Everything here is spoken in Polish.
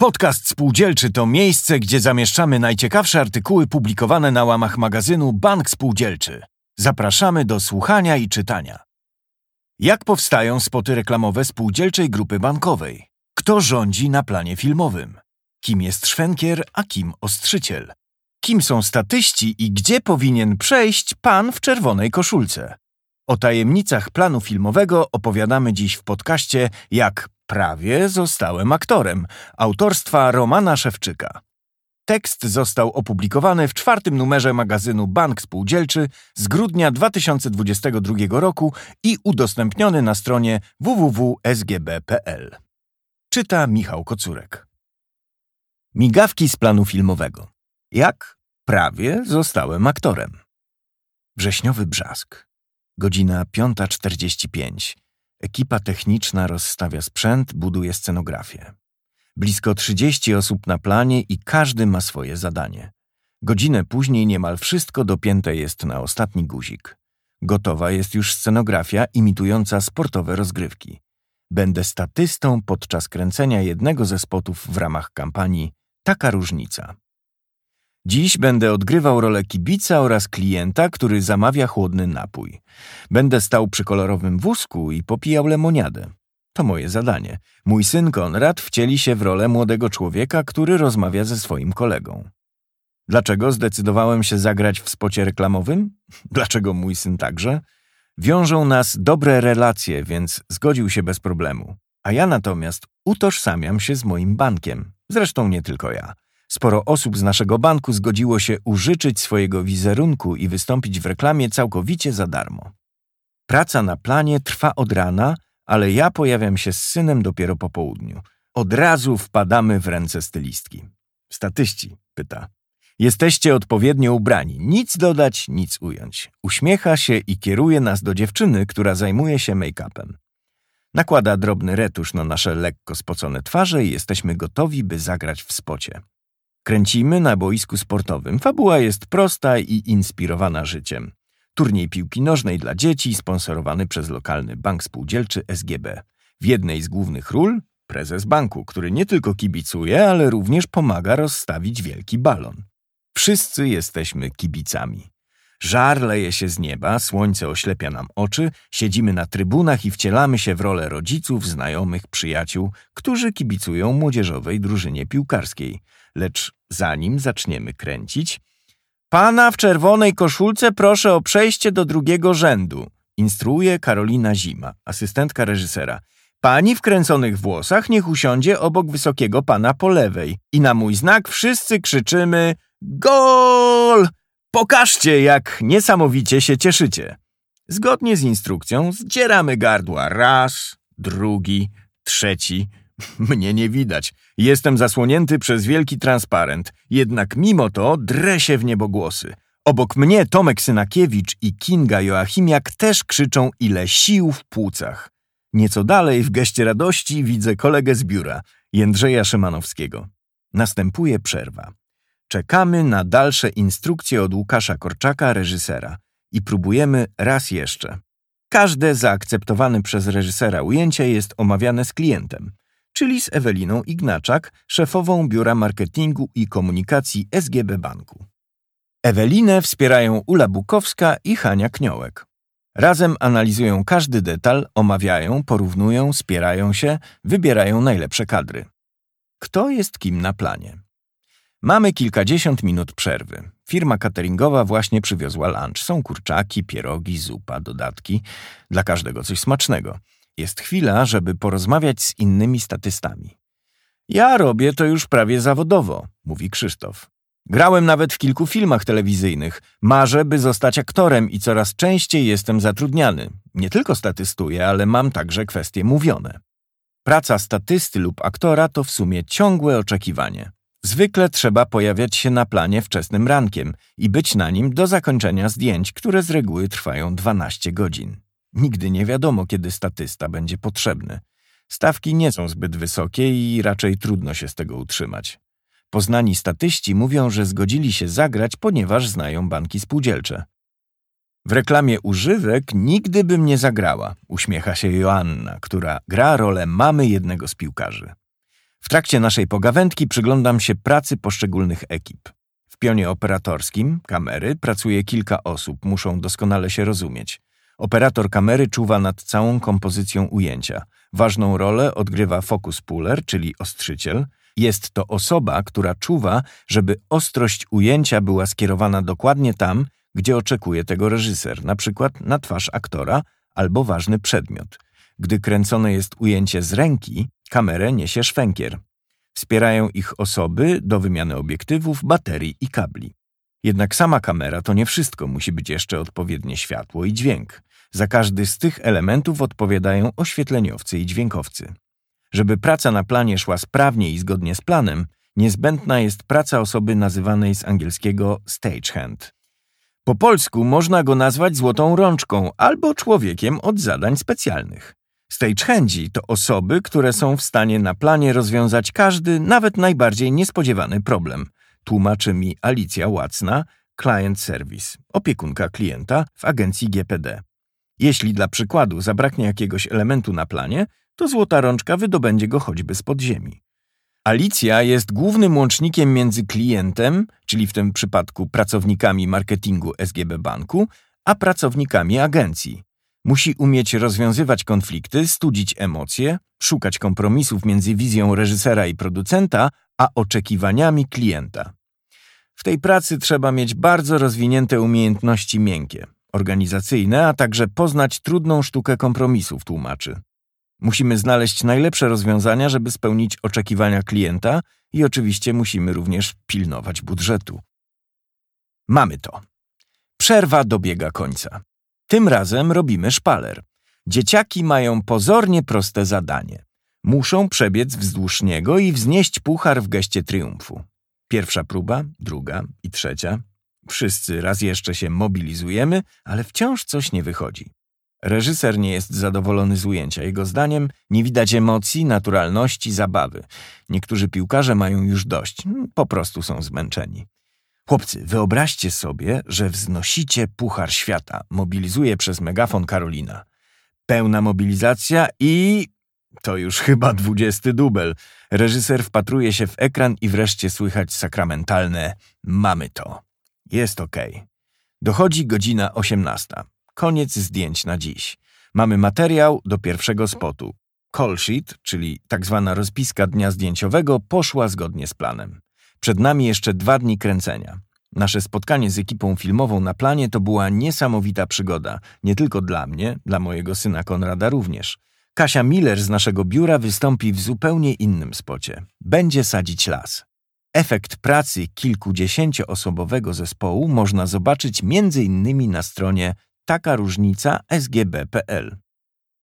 Podcast Spółdzielczy to miejsce, gdzie zamieszczamy najciekawsze artykuły publikowane na łamach magazynu Bank Spółdzielczy. Zapraszamy do słuchania i czytania. Jak powstają spoty reklamowe spółdzielczej grupy bankowej? Kto rządzi na planie filmowym? Kim jest szwenkier, a kim ostrzyciel? Kim są statyści i gdzie powinien przejść pan w czerwonej koszulce? O tajemnicach planu filmowego opowiadamy dziś w podcaście Jak prawie zostałem aktorem autorstwa Romana Szewczyka. Tekst został opublikowany w czwartym numerze magazynu Bank Spółdzielczy z grudnia 2022 roku i udostępniony na stronie www.sgb.pl. Czyta Michał Kocurek. Migawki z planu filmowego. Jak prawie zostałem aktorem. Wrześniowy brzask. Godzina 5.45. Ekipa techniczna rozstawia sprzęt, buduje scenografię. Blisko 30 osób na planie i każdy ma swoje zadanie. Godzinę później niemal wszystko dopięte jest na ostatni guzik. Gotowa jest już scenografia imitująca sportowe rozgrywki. Będę statystą podczas kręcenia jednego ze spotów w ramach kampanii Taka różnica. Dziś będę odgrywał rolę kibica oraz klienta, który zamawia chłodny napój. Będę stał przy kolorowym wózku i popijał lemoniadę. To moje zadanie. Mój syn Konrad wcieli się w rolę młodego człowieka, który rozmawia ze swoim kolegą. Dlaczego zdecydowałem się zagrać w spocie reklamowym? Dlaczego mój syn także? Wiążą nas dobre relacje, więc zgodził się bez problemu. A ja natomiast utożsamiam się z moim bankiem. Zresztą nie tylko ja. Sporo osób z naszego banku zgodziło się użyczyć swojego wizerunku i wystąpić w reklamie całkowicie za darmo. Praca na planie trwa od rana, ale ja pojawiam się z synem dopiero po południu. Od razu wpadamy w ręce stylistki. Statyści, pyta. Jesteście odpowiednio ubrani. Nic dodać, nic ująć. Uśmiecha się i kieruje nas do dziewczyny, która zajmuje się make-upem. Nakłada drobny retusz na nasze lekko spocone twarze i jesteśmy gotowi, by zagrać w spocie. Kręcimy na boisku sportowym. Fabuła jest prosta i inspirowana życiem. Turniej piłki nożnej dla dzieci, sponsorowany przez lokalny bank spółdzielczy SGB. W jednej z głównych ról prezes banku, który nie tylko kibicuje, ale również pomaga rozstawić wielki balon. Wszyscy jesteśmy kibicami. Żar leje się z nieba, słońce oślepia nam oczy, siedzimy na trybunach i wcielamy się w rolę rodziców, znajomych, przyjaciół, którzy kibicują młodzieżowej drużynie piłkarskiej. Lecz zanim zaczniemy kręcić, Pana w czerwonej koszulce proszę o przejście do drugiego rzędu, instruuje Karolina Zima, asystentka reżysera. Pani w kręconych włosach niech usiądzie obok wysokiego pana po lewej. I na mój znak wszyscy krzyczymy Gol! Pokażcie, jak niesamowicie się cieszycie. Zgodnie z instrukcją zdzieramy gardła raz, drugi, trzeci. Mnie nie widać. Jestem zasłonięty przez wielki transparent. Jednak mimo to drę się w niebogłosy. Obok mnie Tomek Synakiewicz i Kinga Joachimiak też krzyczą ile sił w płucach. Nieco dalej w geście radości widzę kolegę z biura, Jędrzeja Szymanowskiego. Następuje przerwa. Czekamy na dalsze instrukcje od Łukasza Korczaka, reżysera, i próbujemy raz jeszcze. Każde zaakceptowane przez reżysera ujęcie jest omawiane z klientem, czyli z Eweliną Ignaczak, szefową Biura Marketingu i Komunikacji SGB Banku. Ewelinę wspierają Ula Bukowska i Hania Kniołek. Razem analizują każdy detal, omawiają, porównują, spierają się, wybierają najlepsze kadry. Kto jest kim na planie? Mamy kilkadziesiąt minut przerwy. Firma cateringowa właśnie przywiozła lunch. Są kurczaki, pierogi, zupa, dodatki. Dla każdego coś smacznego. Jest chwila, żeby porozmawiać z innymi statystami. Ja robię to już prawie zawodowo, mówi Krzysztof. Grałem nawet w kilku filmach telewizyjnych. Marzę, by zostać aktorem i coraz częściej jestem zatrudniany. Nie tylko statystuję, ale mam także kwestie mówione. Praca statysty lub aktora to w sumie ciągłe oczekiwanie. Zwykle trzeba pojawiać się na planie wczesnym rankiem i być na nim do zakończenia zdjęć, które z reguły trwają 12 godzin. Nigdy nie wiadomo, kiedy statysta będzie potrzebny. Stawki nie są zbyt wysokie i raczej trudno się z tego utrzymać. Poznani statyści mówią, że zgodzili się zagrać, ponieważ znają banki spółdzielcze. W reklamie używek nigdy bym nie zagrała, uśmiecha się Joanna, która gra rolę mamy jednego z piłkarzy. W trakcie naszej pogawędki przyglądam się pracy poszczególnych ekip. W pionie operatorskim kamery pracuje kilka osób, muszą doskonale się rozumieć. Operator kamery czuwa nad całą kompozycją ujęcia. Ważną rolę odgrywa focus puller, czyli ostrzyciel. Jest to osoba, która czuwa, żeby ostrość ujęcia była skierowana dokładnie tam, gdzie oczekuje tego reżyser, na przykład na twarz aktora albo ważny przedmiot. Gdy kręcone jest ujęcie z ręki, kamerę niesie szwękier. Wspierają ich osoby do wymiany obiektywów, baterii i kabli. Jednak sama kamera to nie wszystko, musi być jeszcze odpowiednie światło i dźwięk. Za każdy z tych elementów odpowiadają oświetleniowcy i dźwiękowcy. Żeby praca na planie szła sprawnie i zgodnie z planem, niezbędna jest praca osoby nazywanej z angielskiego stagehand. Po polsku można go nazwać złotą rączką albo człowiekiem od zadań specjalnych. Stagehandzi to osoby, które są w stanie na planie rozwiązać każdy, nawet najbardziej niespodziewany problem. Tłumaczy mi Alicja Łacna, Client Service, opiekunka klienta w agencji GPD. Jeśli dla przykładu zabraknie jakiegoś elementu na planie, to złota rączka wydobędzie go choćby z podziemi. Alicja jest głównym łącznikiem między klientem, czyli w tym przypadku pracownikami marketingu SGB Banku, a pracownikami agencji. Musi umieć rozwiązywać konflikty, studzić emocje, szukać kompromisów między wizją reżysera i producenta, a oczekiwaniami klienta. W tej pracy trzeba mieć bardzo rozwinięte umiejętności miękkie, organizacyjne, a także poznać trudną sztukę kompromisów, tłumaczy. Musimy znaleźć najlepsze rozwiązania, żeby spełnić oczekiwania klienta i oczywiście musimy również pilnować budżetu. Mamy to. Przerwa dobiega końca. Tym razem robimy szpaler. Dzieciaki mają pozornie proste zadanie. Muszą przebiec wzdłuż niego i wznieść puchar w geście triumfu. Pierwsza próba, druga i trzecia. Wszyscy raz jeszcze się mobilizujemy, ale wciąż coś nie wychodzi. Reżyser nie jest zadowolony z ujęcia. Jego zdaniem nie widać emocji, naturalności, zabawy. Niektórzy piłkarze mają już dość, po prostu są zmęczeni. Chłopcy, wyobraźcie sobie, że wznosicie puchar świata, mobilizuje przez megafon Karolina. Pełna mobilizacja i... To już chyba dwudziesty dubel. Reżyser wpatruje się w ekran i wreszcie słychać sakramentalne mamy to. Jest okej. Okay. Dochodzi godzina osiemnasta. Koniec zdjęć na dziś. Mamy materiał do pierwszego spotu. Call sheet, czyli tak zwana rozpiska dnia zdjęciowego, poszła zgodnie z planem. Przed nami jeszcze dwa dni kręcenia. Nasze spotkanie z ekipą filmową na planie to była niesamowita przygoda, nie tylko dla mnie, dla mojego syna Konrada również. Kasia Miller z naszego biura wystąpi w zupełnie innym spocie. Będzie sadzić las. Efekt pracy kilkudziesięcioosobowego zespołu można zobaczyć m.in. na stronie taka różnica sgb.pl.